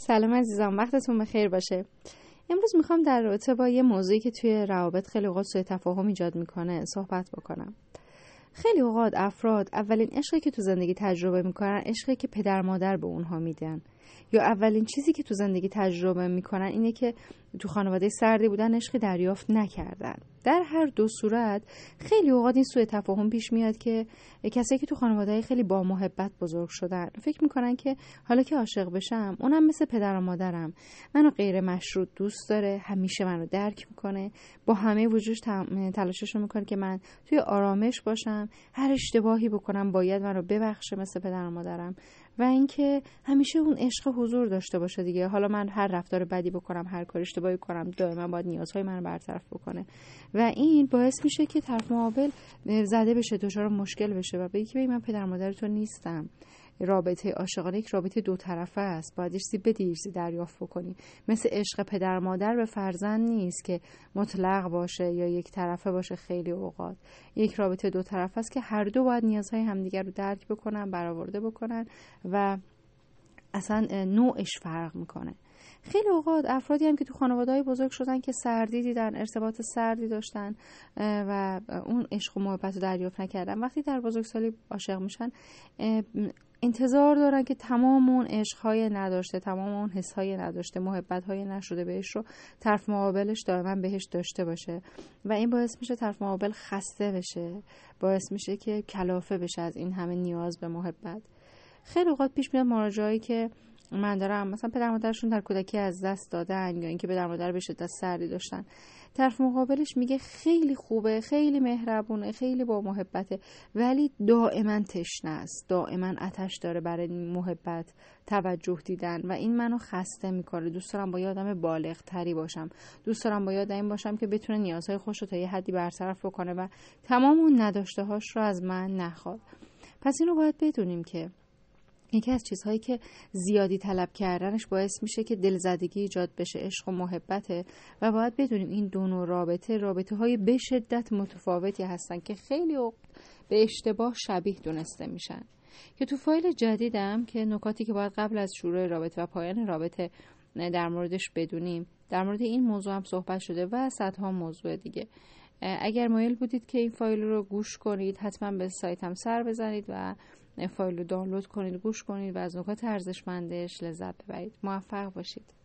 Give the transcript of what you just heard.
سلام عزیزان وقتتون بخیر باشه. امروز می‌خوام در رابطه با یه موضوعی که توی روابط خیلی اوقات سوء تفاهم ایجاد می‌کنه صحبت بکنم. خیلی اوقات افراد اولین عشقی که تو زندگی تجربه می‌کنن عشقی که پدر مادر به اونها میدن. یا اولین چیزی که تو زندگی تجربه می‌کنن اینه که تو خانواده سردی بودن عشقی دریافت نکردن. در هر دو صورت خیلی اوقات این سوء تفاهم پیش میاد که کسایی که تو خانواده خیلی با محبت بزرگ شدن. فکر می‌کنن که حالا که عاشق بشم اونم مثل پدر و مادرم. منو غیر مشروط دوست داره همیشه منو درک می‌کنه. با همه وجودش تلاشش رو می‌کنه که من توی آرامش باشم هر اشتباهی بکنم باید منو ببخشه مثل پدر و مادرم. و اینکه همیشه اون عشق حضور داشته باشه دیگه. حالا من هر رفتار بدی بکنم هر کار اشتباهی کنم دائما باید نیازهای من برطرف بکنه. و این باعث میشه که طرف مقابل زده بشه دچار مشکل بشه و بگی که من پدر مادر تو نیستم. رابطه عاشقانه یک رابطه دو طرفه است. باید چیزی بدی دریافت بکنی. مثل عشق پدر مادر به فرزند نیست که مطلق باشه یا یک طرفه باشه خیلی اوقات. یک رابطه دو طرفه است که هر دو باید نیازهای همدیگر رو درک بکنن برآورده بکنن و اصلا نوعش فرق می‌کنه. خیلی اوقات افرادی هم که تو خانواده های بزرگ شدن که سردی دیدن ارتباط سردی داشتن و اون عشق و محبت رو دریافت نکردن وقتی در بزرگسالی عاشق میشن انتظار دارن که تمام اون عشقهای نداشته تمام اون حسهای نداشته محبتهای نشده بهش رو طرف مقابلش دائما بهش داشته باشه. و این باعث میشه طرف مقابل خسته بشه باعث میشه که کلافه بشه از این همه نیاز به محبت. خیلی اوقات پیش میاد مراجعایی که من دارم مثلا پدر مادرشون در کودکی از دست دادن یا اینکه پدر مادر به شدت سردی داشتن. طرف مقابلش میگه خیلی خوبه خیلی مهربونه خیلی با محبته ولی دائما تشنه است. دائما آتش داره برای محبت توجه دیدن و این منو خسته می‌کنه. دوست دارم با یه بالغ تری باشم. دوست دارم با این باشم که بتونه نیازهای خوش رو تا یه حدی برطرف بکنه و تمام اون نداشته هاش رو از من نخواد. پس اینو باید بدونیم که یکی از چیزهایی که زیادی طلب کردنش باعث میشه که دلزدگی ایجاد بشه عشق و محبته و باید بدونیم این دو نوع رابطه رابطه های به شدت متفاوتی هستن که خیلی به اشتباه شبیه دونسته میشن. که تو فایل جدیدم که نکاتی که باید قبل از شروع رابطه و پایان رابطه در موردش بدونیم در مورد این موضوع هم صحبت شده و صدها موضوع دیگه. اگر مایل بودید که این فایل رو گوش کنید حتما به سایتم سر بزنید و فایل رو دانلود کنید گوش کنید و از نکات ارزشمندش لذت ببرید. موفق باشید.